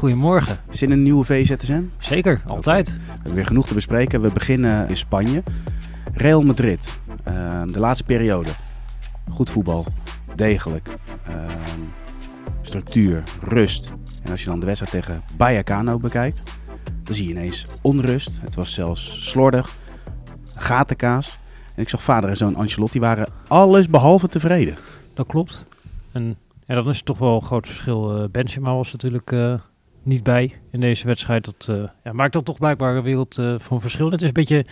Goedemorgen. Zin in een nieuwe VZSN? Zeker, altijd. We hebben weer genoeg te bespreken. We beginnen in Spanje. Real Madrid. Ehm, de laatste periode. Goed voetbal. Degelijk. Ehm, structuur. Rust. En als je dan de wedstrijd tegen Vallecano bekijkt, dan zie je ineens onrust. Het was zelfs slordig. Gatenkaas. En ik zag vader en zoon Ancelotti waren alles behalve tevreden. Dat klopt. En ja, dan is toch wel een groot verschil. Eh, Benzema was natuurlijk eh, niet bij in deze wedstrijd. Dat eh, ja, maakt dan toch blijkbaar een wereld eh, van verschil. Het is een beetje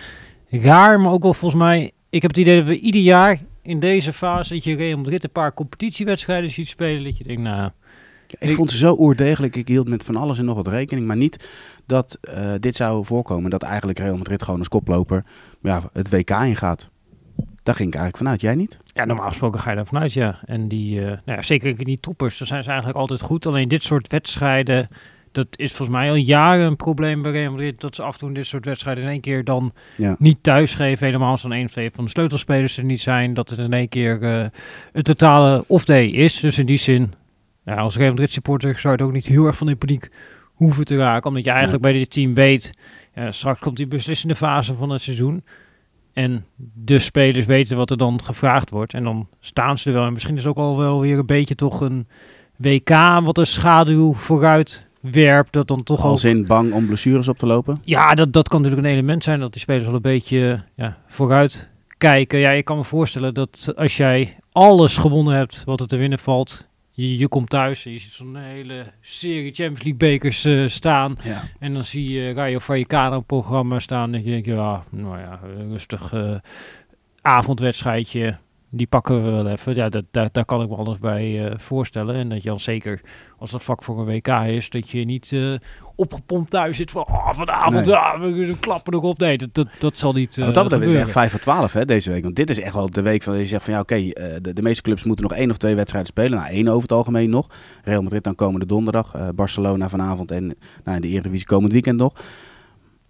raar, maar ook wel volgens mij... Ik heb het idee dat we ieder jaar in deze fase... dat je Real Madrid een paar competitiewedstrijden ziet spelen... dat je denkt, nou... Ik vond ze zo oerdegelijk. Ik hield met van alles en nog wat rekening. Maar niet dat eh, dit zou voorkomen. Dat eigenlijk Real Madrid gewoon als koploper ja, het WK ingaat. Daar ging ik eigenlijk vanuit. Jij niet? Ja, normaal gesproken ga je daar vanuit, ja. En die, eh, nou ja, zeker in die toppers, daar zijn ze eigenlijk altijd goed. Alleen dit soort wedstrijden, dat is volgens mij al jaren een probleem bij Real Madrid. Dat ze af en toe dit soort wedstrijden in één keer dan Ja. niet thuis geven. Helemaal als dan een of twee van de sleutelspelers er niet zijn. Dat het in één keer eh, een totale off-day is. Dus in die zin, ja, als Real Madrid supporter zou je ook niet heel erg van die paniek hoeven te raken. Omdat je eigenlijk bij dit team weet, ja, straks komt die beslissende fase van het seizoen. En de spelers weten wat er dan gevraagd wordt. En dan staan ze er wel. En misschien is het ook al wel weer een beetje toch een WK wat een schaduw vooruit werpt. Dat dan toch al Als in bang om blessures op te lopen? ja, dat, dat kan natuurlijk een element zijn dat die spelers wel een beetje ja, vooruit kijken. Ja, je kan me voorstellen dat als jij alles gewonnen hebt wat er te winnen valt, je, je komt thuis en je ziet zo'n hele serie Champions League bekers eh, staan. Ja. En dan zie je Rayo Vallecano programma staan en je denkt, ja, nou ja, rustig eh, avondwedstrijdje. Die pakken we wel even. Ja, dat, daar, daar kan ik me alles bij eh, voorstellen. En dat je dan zeker, als dat vak voor een WK is, dat je niet eh, opgepompt thuis zit van oh, vanavond, Nee. ja, we klappen erop. Nee, dat, dat, dat zal niet uh, Wat dat betreft is echt 5 voor 12 hè, deze week. Want dit is echt wel de week van je zegt van ja oké, eh, de, de meeste clubs moeten nog één of twee wedstrijden spelen. Nou, één over het algemeen nog. Real Madrid dan komende donderdag. eh, Barcelona vanavond en nou, in de Eredivisie komend weekend nog.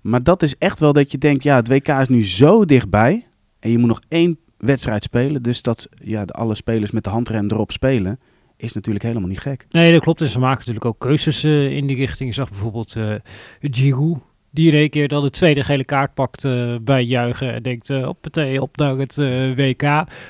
Maar dat is echt wel dat je denkt, ja het WK is nu zo dichtbij. En je moet nog één wedstrijd spelen. Dus dat ja, alle spelers met de handrem erop spelen, is natuurlijk helemaal niet gek. Nee, dat klopt. En ze maken natuurlijk ook keuzes eh, in die richting. Je zag bijvoorbeeld Giroud, die in één keer dan de tweede gele kaart pakt eh, bij juichen. En denkt, eh op op naar het eh, WK.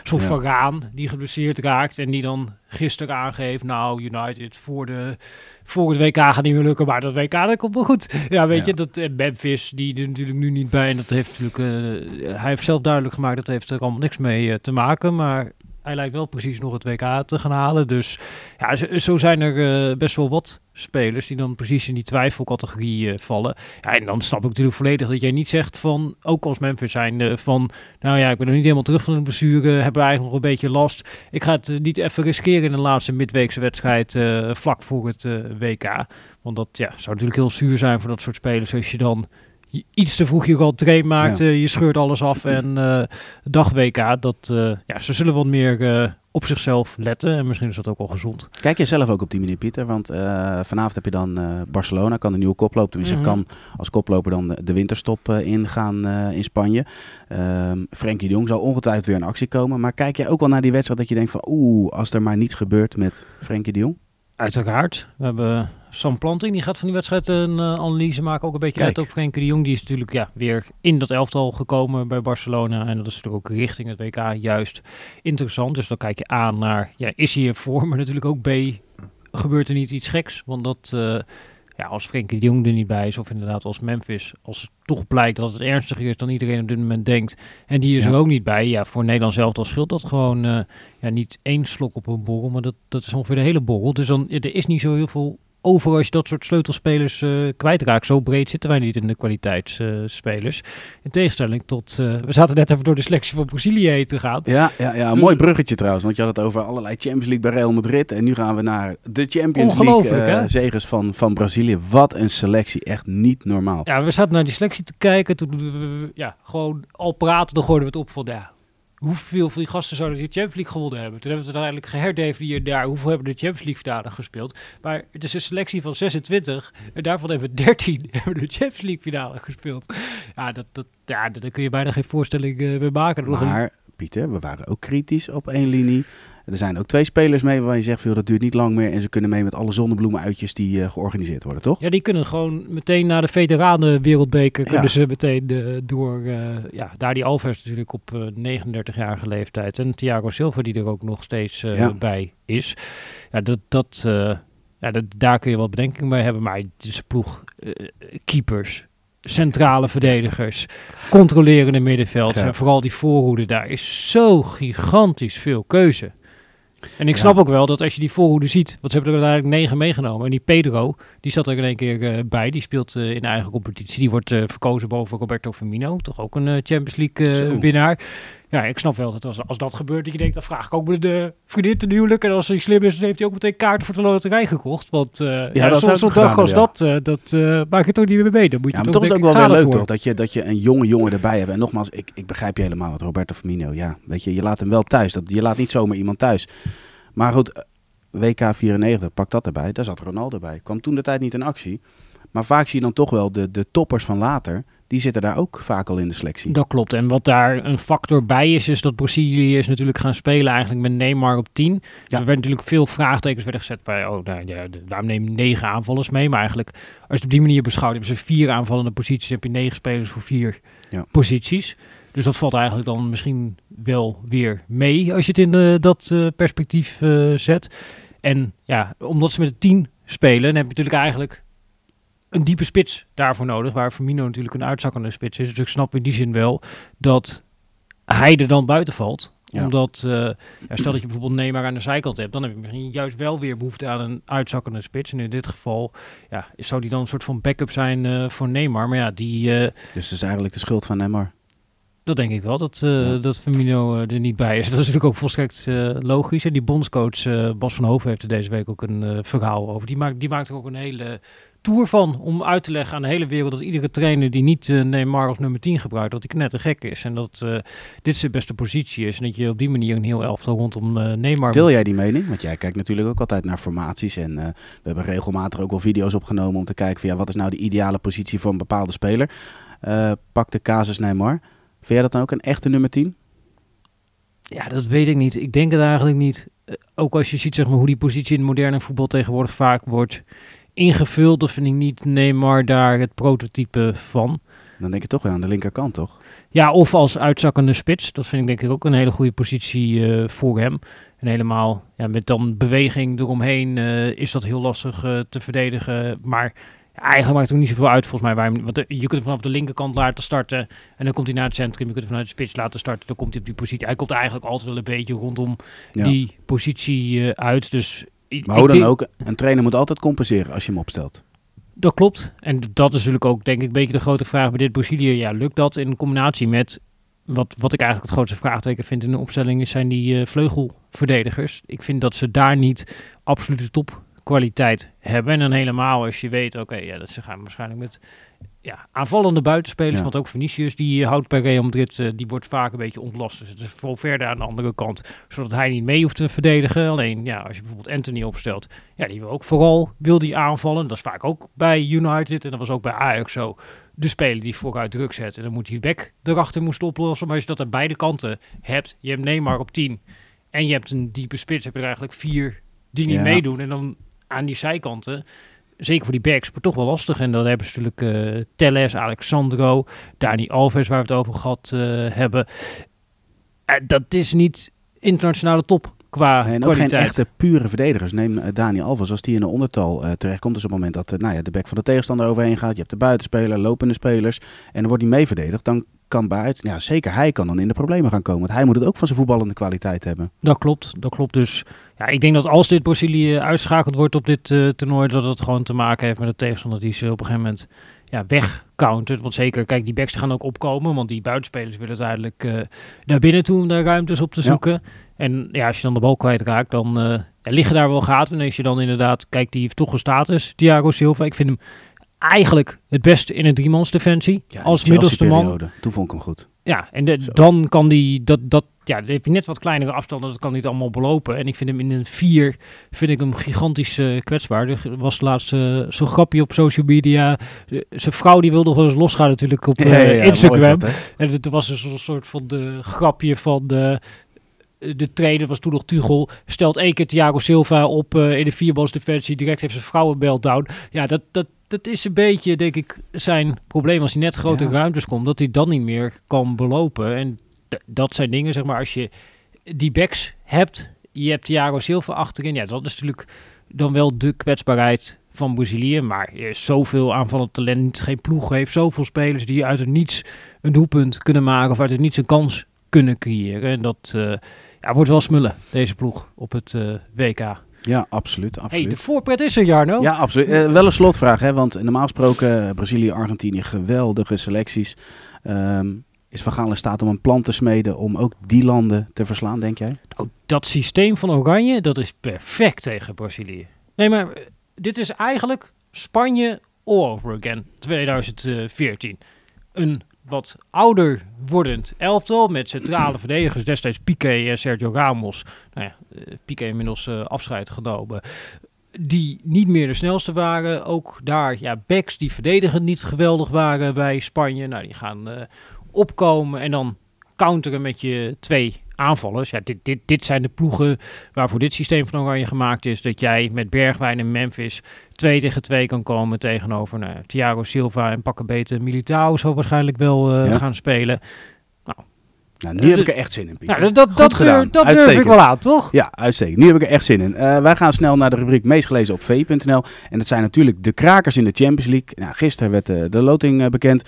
Zoals Ja. Van Raan, die geblesseerd raakt. En die dan gisteren aangeeft, nou, United voor, de, voor het WK gaat niet meer lukken. Maar dat WK, dat komt wel goed. Ja, weet Ja. je, dat en Memphis, die er natuurlijk nu niet bij. En dat heeft natuurlijk, hij heeft zelf duidelijk gemaakt, dat heeft er allemaal niks mee te maken. Maar hij lijkt wel precies nog het WK te gaan halen. Dus ja, zo, zijn er eh, best wel wat spelers die dan precies in die twijfelcategorie eh, vallen. Ja, en dan snap ik natuurlijk volledig dat jij niet zegt van, ook als Memphis zijn, van, nou ja, ik ben nog niet helemaal terug van de blessure, hebben we eigenlijk nog een beetje last. Ik ga het eh, niet even riskeren in de laatste midweekse wedstrijd vlak voor het WK. Want dat ja, zou natuurlijk heel zuur zijn voor dat soort spelers als je dan iets te vroeg je al train maakt, Ja. eh, je scheurt alles af en eh dag WK, dat, eh, ja, ze zullen wat meer eh, op zichzelf letten en misschien is dat ook wel gezond. Kijk jij zelf ook op die manier, Pieter? Want vanavond heb je dan Barcelona, kan de nieuwe koploper. Tenminste, Mhm. kan als koploper dan de, winterstop ingaan in Spanje. Ehm Frenkie de Jong zal ongetwijfeld weer in actie komen. Maar kijk jij ook wel naar die wedstrijd dat je denkt van... Oeh, als er maar niets gebeurt met Frenkie de Jong? Uiteraard. We hebben Sam Planting, die gaat van die wedstrijd een eh, analyse maken. Ook een beetje Kijk. uit op Frenkie de Jong. Die is natuurlijk ja, weer in dat elftal gekomen bij Barcelona. En dat is natuurlijk ook richting het WK juist interessant. Dus dan kijk je aan naar, ja, is hij in vorm? Maar natuurlijk ook B, gebeurt er niet iets geks? Want dat, eh, ja, als Frenkie de Jong er niet bij is, of inderdaad als Memphis, als het toch blijkt dat het ernstiger is dan iedereen op dit moment denkt, en die is Ja. er ook niet bij, ja, voor Nederland zelf dan scheelt dat gewoon eh, ja, niet één slok op een borrel, maar dat, dat is ongeveer de hele borrel. Dus dan, er is niet zo heel veel over als je dat soort sleutelspelers eh kwijtraakt. Zo breed zitten wij niet in de kwaliteitsspelers. in tegenstelling tot, eh, we zaten net even door de selectie van Brazilië heen te gaan. Ja, ja, ja een mooi bruggetje trouwens. Want je had het over allerlei Champions League bij Real Madrid. En nu gaan we naar de Champions League eh, zegers van, van Brazilië. Wat een selectie. Echt niet normaal. Ja, we zaten naar die selectie te kijken. Toen ja, gewoon al praten, dan gooiden we het op van ja, hoeveel van die gasten zouden die Champions League gewonnen hebben. Toen hebben we het uiteindelijk geherdefinieerd daar. Hoeveel hebben de Champions League finale gespeeld? Maar het is een selectie van 26 en daarvan hebben 13 hebben de Champions League finale gespeeld. Ja, dat, dat, ja daar kun je bijna geen voorstelling eh, mee maken. Maar Pieter, we waren ook kritisch op één linie. Er zijn ook twee spelers mee waarvan je zegt, veel dat duurt niet lang meer. En ze kunnen mee met alle zonnebloemenuitjes die uh, georganiseerd worden, toch? Ja, die kunnen gewoon meteen naar de veteranen wereldbeker. Ja. Kunnen ze meteen uh, door, uh, ja, daar die Alves natuurlijk op 39-jarige leeftijd. En Thiago Silva die er ook nog steeds ja. bij is. Ja, dat, dat, ja, dat, daar kun je wat bedenking bij hebben. Maar het is ploeg keepers, centrale verdedigers, controlerende middenveld. En vooral die voorhoede, daar is zo gigantisch veel keuze. En ik snap ook wel dat als je die voorhoede ziet, want ze hebben er uiteindelijk negen meegenomen. En die Pedro, die zat er in één keer uh, bij. Die speelt uh, in eigen competitie. Die wordt uh, verkozen boven Roberto Firmino. Toch ook een Champions League winnaar. Ja, ik snap wel dat als, als dat gebeurt, dat je denkt, dan vraag ik ook met de vriendin te huwelijk. En als hij slim is, dan heeft hij ook meteen kaarten voor de loterij gekocht. Want ja, ja, dat soms zo'n dag als dat, dat maak je toch niet meer mee. Dan moet je ja, maar toch, toch is ook wel weer leuk toch, dat je, dat je een jonge jongen erbij hebt. En nogmaals, ik, ik begrijp je helemaal wat Roberto Firmino. Ja, weet je, je laat hem wel thuis. Dat, je laat niet zomaar iemand thuis. Maar goed, WK 94, pak dat erbij. Daar zat Ronaldo bij. Kwam toen de tijd niet in actie. Maar vaak zie je dan toch wel de, de toppers van later. Die zitten daar ook vaak al in de selectie. Dat klopt. En wat daar een factor bij is, is dat Brazilië is natuurlijk gaan spelen eigenlijk met Neymar op 10. Dus ja. er werden natuurlijk veel vraagtekens werden gezet bij, oh, nou, ja, waarom neem negen aanvallers mee? Maar eigenlijk, als je het op die manier beschouwt, hebben ze vier aanvallende posities. heb je negen spelers voor vier ja. posities. Dus dat valt eigenlijk dan misschien wel weer mee als je het in de, dat uh, perspectief uh, zet. En ja, omdat ze met de 10 spelen, dan heb je natuurlijk eigenlijk een diepe spits daarvoor nodig. Waar Firmino natuurlijk een uitzakkende spits is. Dus ik snap in die zin wel dat hij er dan buiten valt. Ja. Omdat, uh, ja, stel dat je bijvoorbeeld Neymar aan de zijkant hebt, dan heb je misschien juist wel weer behoefte aan een uitzakkende spits. En in dit geval ja, zou die dan een soort van backup zijn uh, voor Neymar. Maar ja, die... Uh, dus het is eigenlijk de schuld van Neymar? Dat denk ik wel, dat, ja. dat Firmino er niet bij is. Dat is natuurlijk ook volstrekt logisch. En die bondscoach Bas van Hoven heeft er deze week ook een verhaal over. Die maakt, die maakt ook een hele tour van om uit te leggen aan de hele wereld dat iedere trainer die niet Neymar als nummer 10 gebruikt, dat hij gek is. En dat dit zijn beste positie is. En dat je op die manier een heel elftal rondom Neymar... Deel jij die mening? Want jij kijkt natuurlijk ook altijd naar formaties. En we hebben regelmatig ook wel video's opgenomen om te kijken van ja, wat is nou de ideale positie voor een bepaalde speler. pak de casus Neymar. Vind jij dat dan ook een echte nummer 10? Ja, dat weet ik niet. Ik denk het eigenlijk niet. Uh, ook als je ziet zeg maar, hoe die positie in het moderne voetbal tegenwoordig vaak wordt ingevuld, dan vind ik niet Neymar daar het prototype van. Dan denk je toch weer aan de linkerkant, toch? Ja, of als uitzakkende spits. Dat vind ik denk ik ook een hele goede positie uh, voor hem. En helemaal ja, met dan beweging eromheen uh, is dat heel lastig te verdedigen. Maar Eigenlijk maakt het ook niet zoveel uit volgens mij. Waar hem, want je kunt hem vanaf de linkerkant laten starten. En dan komt hij naar het centrum. Je kunt hem vanuit de spits laten starten. Dan komt hij op die positie. Hij komt eigenlijk altijd wel een beetje rondom ja. die positie uit. Dus, maar hoe dan ook, een trainer moet altijd compenseren als je hem opstelt. Dat klopt. En dat is natuurlijk ook denk ik een beetje de grote vraag bij dit Brazilië. Ja, lukt dat in combinatie met... Wat, wat ik eigenlijk het grootste vraagteken vind in de opstelling... zijn die uh, vleugelverdedigers. Ik vind dat ze daar niet absolute top kwaliteit hebben. En dan helemaal als je weet, oké, ja, dat ze gaan waarschijnlijk met ja, aanvallende buitenspelers. Ja. Want ook Vinicius, die houdt bij Real Madrid, uh, die wordt vaak een beetje ontlast. Dus het is veel verder aan de andere kant. Zodat hij niet mee hoeft te verdedigen. Alleen, ja, als je bijvoorbeeld Anthony opstelt, ja, die wil ook vooral, wil die aanvallen. Dat is vaak ook bij United en dat was ook bij Ajax zo. De speler die vooruit druk zet. En dan moet hij back erachter moest oplossen. Maar als je dat aan beide kanten hebt, je hebt Neymar op 10 en je hebt een diepe spits, heb je er eigenlijk vier die niet ja. meedoen. En dan aan die zijkanten, zeker voor die backs, wordt toch wel lastig. En dan hebben ze natuurlijk uh, Telles, Alexandro, Dani Alves, waar we het over gehad uh, hebben. Uh, dat is niet internationale top qua nee, en ook geen echte pure verdedigers. Neem Dani Alves, als die in een ondertal terechtkomt. Dus op het moment dat nou ja, de back van de tegenstander overheen gaat. Je hebt de buitenspeler, lopende spelers. En dan wordt hij mee verdedigd. Dan kan buiten, ja zeker hij kan dan in de problemen gaan komen. Want hij moet het ook van zijn voetballende kwaliteit hebben. Dat klopt, dat klopt. Dus ja, ik denk dat als dit Brazilië uitschakeld wordt op dit uh, toernooi, dat het gewoon te maken heeft met de tegenstander die ze op een gegeven moment ja, wegcountert. Want zeker, kijk, die backs gaan ook opkomen, want die buitenspelers willen uiteindelijk uh, naar binnen toe om daar ruimtes op te zoeken. Ja. En ja, als je dan de bal kwijtraakt, dan uh, ja, liggen daar wel gaten. En als je dan inderdaad, kijk, die heeft toch een status, Thiago Silva. Ik vind hem eigenlijk het beste in een driemans defensie. Ja, als middelste man. Toen vond ik hem goed. Ja, en de, dan kan die, dat, dat, ja, heeft hij net wat kleinere afstanden, dat kan niet allemaal belopen. En ik vind hem in een 4, vind ik hem gigantisch uh, kwetsbaar. Er was laatst uh, zo'n grapje op social media. Zijn vrouw die wilde wel eens losgaan natuurlijk op uh, ja, ja, Instagram. Dat, en het was dus een soort van de grapje van de de trainer was toen nog Tuchel, stelt één keer Thiago Silva op in de vierbalsdefensie, direct heeft zijn vrouwen down. Ja, dat, dat, dat is een beetje, denk ik, zijn probleem als hij net grote ruimtes komt, dat hij dan niet meer kan belopen. En dat zijn dingen, zeg maar, als je die backs hebt, je hebt Thiago Silva achterin, ja, dat is natuurlijk dan wel de kwetsbaarheid van Brazilië. Maar er is zoveel aanvallend talent, geen ploeg heeft, zoveel spelers die uit het niets een doelpunt kunnen maken of uit het niets een kans kunnen creëren. En dat uh, ja, wordt wel smullen, deze ploeg, op het uh, eh, WK. Ja, absoluut. absoluut. Hey, de voorpret is er, Jarno. Ja, absoluut. Uh, wel een slotvraag, hè, want normaal gesproken Brazilië, Argentinië, geweldige selecties. Um, is Van Gaal in staat om een plan te smeden om ook die landen te verslaan, denk jij? Nou, dat systeem van Oranje, dat is perfect tegen Brazilië. Nee, maar dit is eigenlijk Spanje all over again, 2014. Een wat ouder wordend elftal met centrale verdedigers, destijds Piqué en Sergio Ramos. Nou ja, eh, Piqué inmiddels uh, afscheid genomen. Die niet meer de snelste waren. Ook daar, ja, backs die verdedigend niet geweldig waren bij Spanje. Nou, die gaan uh, opkomen en dan counteren met je twee aanvallers. Ja, dit, dit, dit zijn de ploegen waarvoor dit systeem van Oranje gemaakt is. Dat jij met Bergwijn en Memphis 2 tegen 2 kan komen tegenover nou, Thiago Silva en pakken beter Militao zal waarschijnlijk wel uh, gaan spelen. Nou, nou, nu heb ik er echt zin in, Pieter. Nou, dat dat, gedaan. dat durf ik wel aan, toch? Ja, uitstekend. Nu heb ik er echt zin in. Uh, wij gaan snel naar de rubriek meest gelezen op v.nl. En dat zijn natuurlijk de krakers in de Champions League. Nou, gisteren werd uh, de loting bekend.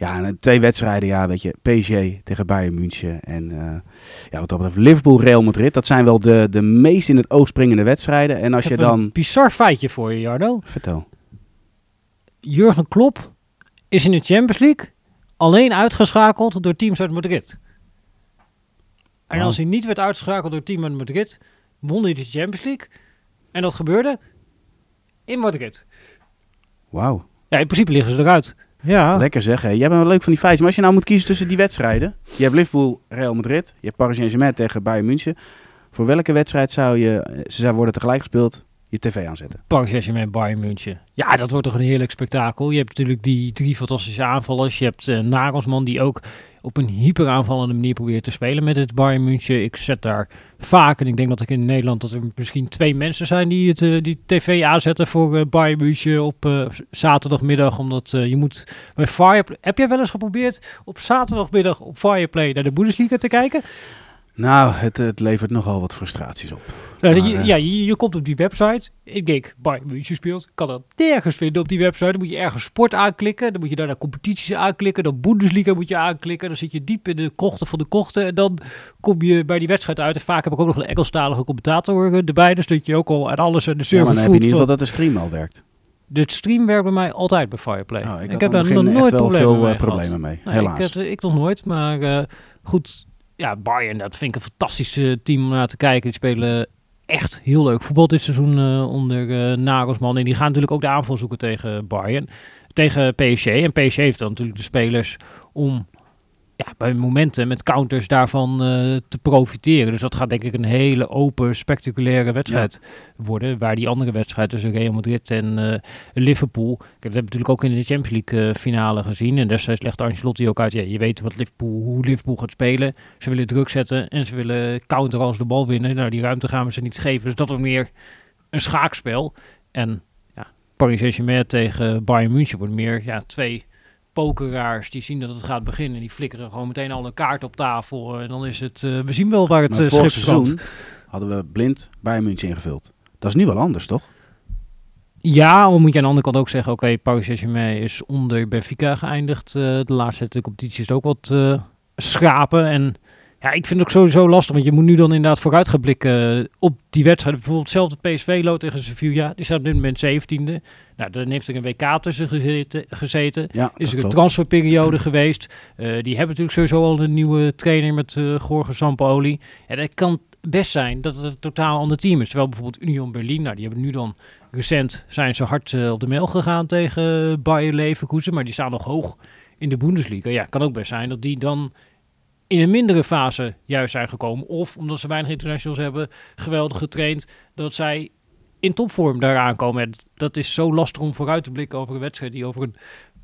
Ja, twee wedstrijden, ja, weet je, PSG tegen Bayern München en uh, ja, wat dat betreft Liverpool, Real Madrid. Dat zijn wel de, de meest in het oog springende wedstrijden. En als je dan... een bizar feitje voor je, Jardo. Vertel. Jurgen Klopp is in de Champions League alleen uitgeschakeld door teams uit Madrid. En als hij niet werd uitgeschakeld door team uit Madrid, won hij de Champions League. En dat gebeurde in Madrid. Wauw. Ja, in principe liggen ze eruit. Ja. Lekker zeg. Jij bent wel leuk van die feitjes. Maar als je nou moet kiezen tussen die wedstrijden. Je hebt Liverpool, Real Madrid. Je hebt Paris Saint-Germain tegen Bayern München. Voor welke wedstrijd zou je, ze zou worden tegelijk gespeeld, je tv aanzetten? Paris Saint-Germain, Bayern München. Ja, dat wordt toch een heerlijk spektakel. Je hebt natuurlijk die drie fantastische aanvallers. Je hebt uh, Nagelsman die ook op een hyperaanvallende manier probeert te spelen met het Bayern München. Ik zet daar vaak, en ik denk dat ik in Nederland dat er misschien twee mensen zijn die het uh, die tv aanzetten voor uh, Bayern München op uh, zaterdagmiddag. Omdat je moet bij Fireplay... Heb jij wel eens geprobeerd op zaterdagmiddag op Fireplay naar de Bundesliga te kijken? Nou, het, het levert nogal wat frustraties op. Nou, je, eh, ja, je, je, komt op die website. Ik denk, Bayern München speelt. Kan dat nergens vinden op die website. Dan moet je ergens sport aanklikken. Dan moet je daar naar competities aanklikken. Dan Bundesliga moet je aanklikken. Dan zit je diep in de kochten van de kochten. En dan kom je bij die wedstrijd uit. En vaak heb ik ook nog een Engelstalige commentator erbij. Dus dat je ook al aan alles aan de server ja, maar dan heb je in ieder geval dat de stream al werkt. De stream werkt bij mij altijd bij Fireplay. Oh, ik, heb daar nog nooit problemen veel, mee. problemen mee. Helaas. ik, ik, nog nooit, maar uh, goed ja, Bayern, dat vind ik een fantastische team om naar te kijken. Die spelen echt heel leuk voetbal dit seizoen uh, onder uh, Nagelsman. En die gaan natuurlijk ook de aanval zoeken tegen Bayern. Tegen PSG. En PSG heeft dan natuurlijk de spelers om ja, bij momenten met counters daarvan uh, te profiteren. Dus dat gaat denk ik een hele open, spectaculaire wedstrijd worden. Waar die andere wedstrijd tussen Real Madrid en uh, Liverpool. Ik heb het natuurlijk ook in de Champions League uh, finale gezien. En destijds legt Ancelotti ook uit, ja, je weet wat Liverpool, hoe Liverpool gaat spelen. Ze willen druk zetten en ze willen counter als de bal winnen. Nou, die ruimte gaan we ze niet geven. Dus dat wordt meer een schaakspel. En ja, Paris Saint-Germain tegen Bayern München wordt meer ja, twee pokeraars die zien dat het gaat beginnen. Die flikkeren gewoon meteen al een kaart op tafel. En dan is het, uh, we zien wel waar het uh, schip seizoen hadden we blind bij München ingevuld. Dat is nu wel anders, toch? Ja, al moet je aan de andere kant ook zeggen, oké, okay, Paris Saint-Germain is onder Benfica geëindigd. Uh, de laatste competitie is ook wat schrapen. En ja, ik vind het ook sowieso lastig, want je moet nu dan inderdaad vooruit gaan blikken op die wedstrijd. Bijvoorbeeld hetzelfde PSV-lood tegen Sevilla, die staat op dit moment 17e. Nou, dan heeft er een WK tussen gezeten. gezeten. Ja, is er een transferperiode geweest. Uh, die hebben natuurlijk sowieso al een nieuwe trainer met uh, Sampaoli. En dat kan best zijn dat het een totaal ander team is. Terwijl bijvoorbeeld Union Berlin, nou die hebben nu dan recent zijn ze hard uh, op de mail gegaan tegen Bayer Leverkusen, maar die staan nog hoog in de Bundesliga. Ja, kan ook best zijn dat die dan in een mindere fase juist zijn gekomen. Of omdat ze weinig internationals hebben, geweldig getraind, dat zij in topvorm daar aankomen. Dat is zo lastig om vooruit te blikken over een wedstrijd die over een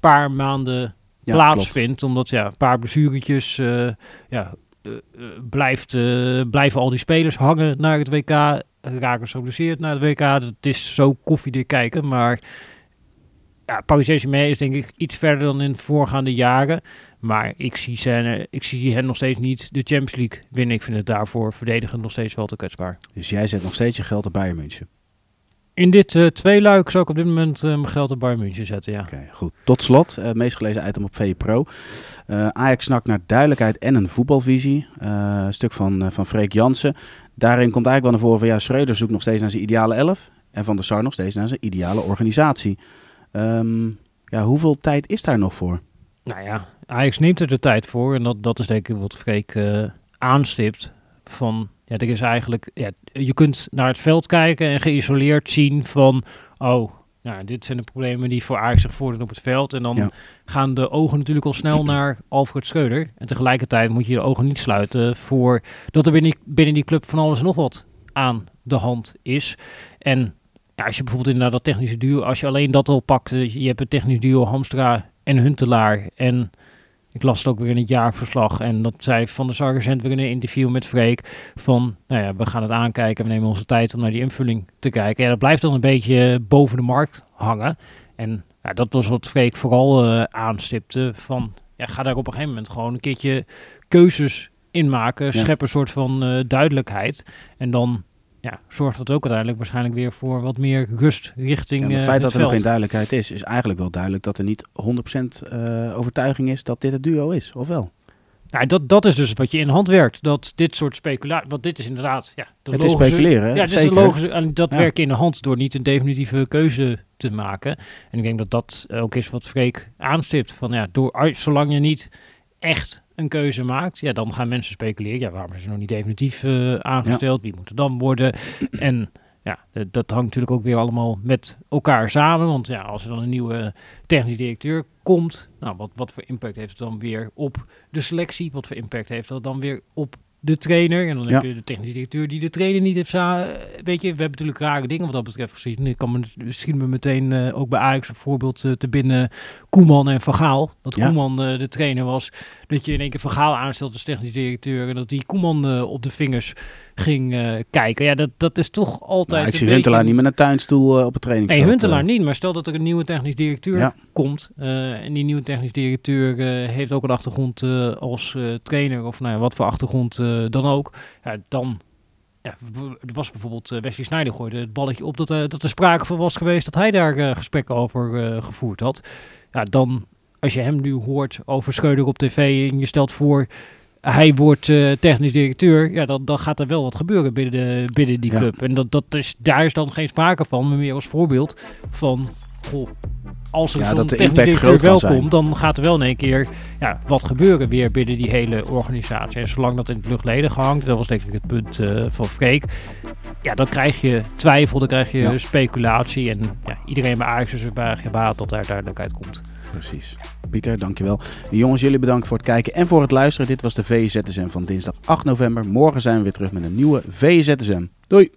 paar maanden plaatsvindt. Omdat ja, een paar blessuretjes, uh, ja, blijft, blijven al die spelers hangen naar het WK. Raken geblesseerd naar het WK. Het is zo koffiedik kijken, maar ja, Paris Saint-Germain is denk ik iets verder dan in voorgaande jaren. Maar ik zie, zijn, ik zie hen nog steeds niet de Champions League winnen. Ik vind het daarvoor verdedigen nog steeds wel te kwetsbaar. Dus jij zet nog steeds je geld op Bayern München? In dit uh, tweeluik zou ik op dit moment uh, mijn geld op Bayern München zetten, ja. Oké, goed. Tot slot, uh, meest gelezen item op VPRO. Ajax snakt naar duidelijkheid en een voetbalvisie. een stuk van, van Freek Jansen. Daarin komt eigenlijk wel naar voren van... ja, Schreuder zoekt nog steeds naar zijn ideale elf... en Van der Sar nog steeds naar zijn ideale organisatie. Um, ja, hoeveel tijd is daar nog voor? Nou ja, Ajax neemt er de tijd voor. En dat, dat is denk ik wat Freek uh, aanstipt. Van, ja, er is eigenlijk... Ja, je kunt naar het veld kijken en geïsoleerd zien van... Oh, nou, dit zijn de problemen die voor Ajax zich voordoen op het veld. En dan gaan de ogen natuurlijk al snel naar Alfred Schreuder. En tegelijkertijd moet je je ogen niet sluiten voor dat er binnen die, binnen die club van alles nog wat aan de hand is. En ja, als je bijvoorbeeld inderdaad dat technische duo, als je alleen dat al pakt, eh, je hebt het technisch duo Hamstra en Huntelaar. En ik las het ook weer in het jaarverslag. En dat zei Van de Sargent weer in een interview met Freek. Van, nou ja, we gaan het aankijken. We nemen onze tijd om naar die invulling te kijken. Ja, dat blijft dan een beetje boven de markt hangen. En ja, dat was wat Freek vooral uh, aanstipte. Van, ja, ga daar op een gegeven moment gewoon een keertje keuzes in maken. Schep een soort van uh, duidelijkheid. En dan ja, zorgt dat ook uiteindelijk waarschijnlijk weer voor wat meer rust richting. Ja, het feit dat er nog geen duidelijkheid is, is eigenlijk wel duidelijk dat er niet 100% uh, overtuiging is dat dit het duo is, of wel? Ja, dat, dat is dus wat je in hand werkt. Dat dit soort speculatie. Want dit is inderdaad. Ja, de het logische, is speculeren. Ja, het is logische. En dat ja. werken in de hand door niet een definitieve keuze te maken. En ik denk dat dat ook is wat Freek aanstipt. Van ja, door, zolang je niet echt een keuze maakt, ja, dan gaan mensen speculeren. Ja, waarom is ze nog niet definitief uh, aangesteld? Wie moet er dan worden? En ja, dat hangt natuurlijk ook weer allemaal met elkaar samen. Want ja, als er dan een nieuwe technisch directeur komt, nou, wat, wat voor impact heeft het dan weer op de selectie? Wat voor impact heeft dat dan weer op de trainer. En dan heb je de technische directeur die de trainer niet heeft. Weet je, we hebben natuurlijk rare dingen wat dat betreft gezien. Ik kan me misschien me meteen uh, ook bij Ajax een voorbeeld uh, te binnen Koeman en Vergaal. Dat. Koeman uh, de trainer was. Dat je in één keer Vergaal aanstelt als technisch directeur. En dat die Koeman op de vingers ging uh, kijken. Ja, dat, dat is toch altijd. Nou, ik zie Huntelaar niet met een tuinstoel uh, op het training. Nee, Huntelaar uh. niet. Maar stel dat er een nieuwe technisch directeur ja. komt. en die nieuwe technisch directeur heeft ook een achtergrond als trainer. Of nou ja, wat voor achtergrond dan ook. Ja, dan. Ja, er was bijvoorbeeld Wesley Sneijder gooide het balletje op dat, dat er sprake van was geweest dat hij daar gesprekken over gevoerd had. Ja, dan als je hem nu hoort over Scheuder op tv en je stelt voor hij wordt uh, technisch directeur, ja, dan, dan gaat er wel wat gebeuren binnen, de, binnen die club. En dat, dat is, daar is dan geen sprake van, maar meer als voorbeeld van, goh, als er ja, zo'n technisch directeur wel komt, dan gaat er wel in één keer ja, wat gebeuren weer binnen die hele organisatie. En zolang dat in het luchtledig hangt, dat was denk ik het punt uh, van Freek, ja, dan krijg je twijfel, dan krijg je ja. speculatie en ja, iedereen bij Ajax is erbij gebaat dat daar duidelijkheid komt. Precies. Pieter, dankjewel. jongens, jullie bedankt voor het kijken en voor het luisteren. Dit was de VZSM van dinsdag 8 november. Morgen zijn we weer terug met een nieuwe VZSM. Doei!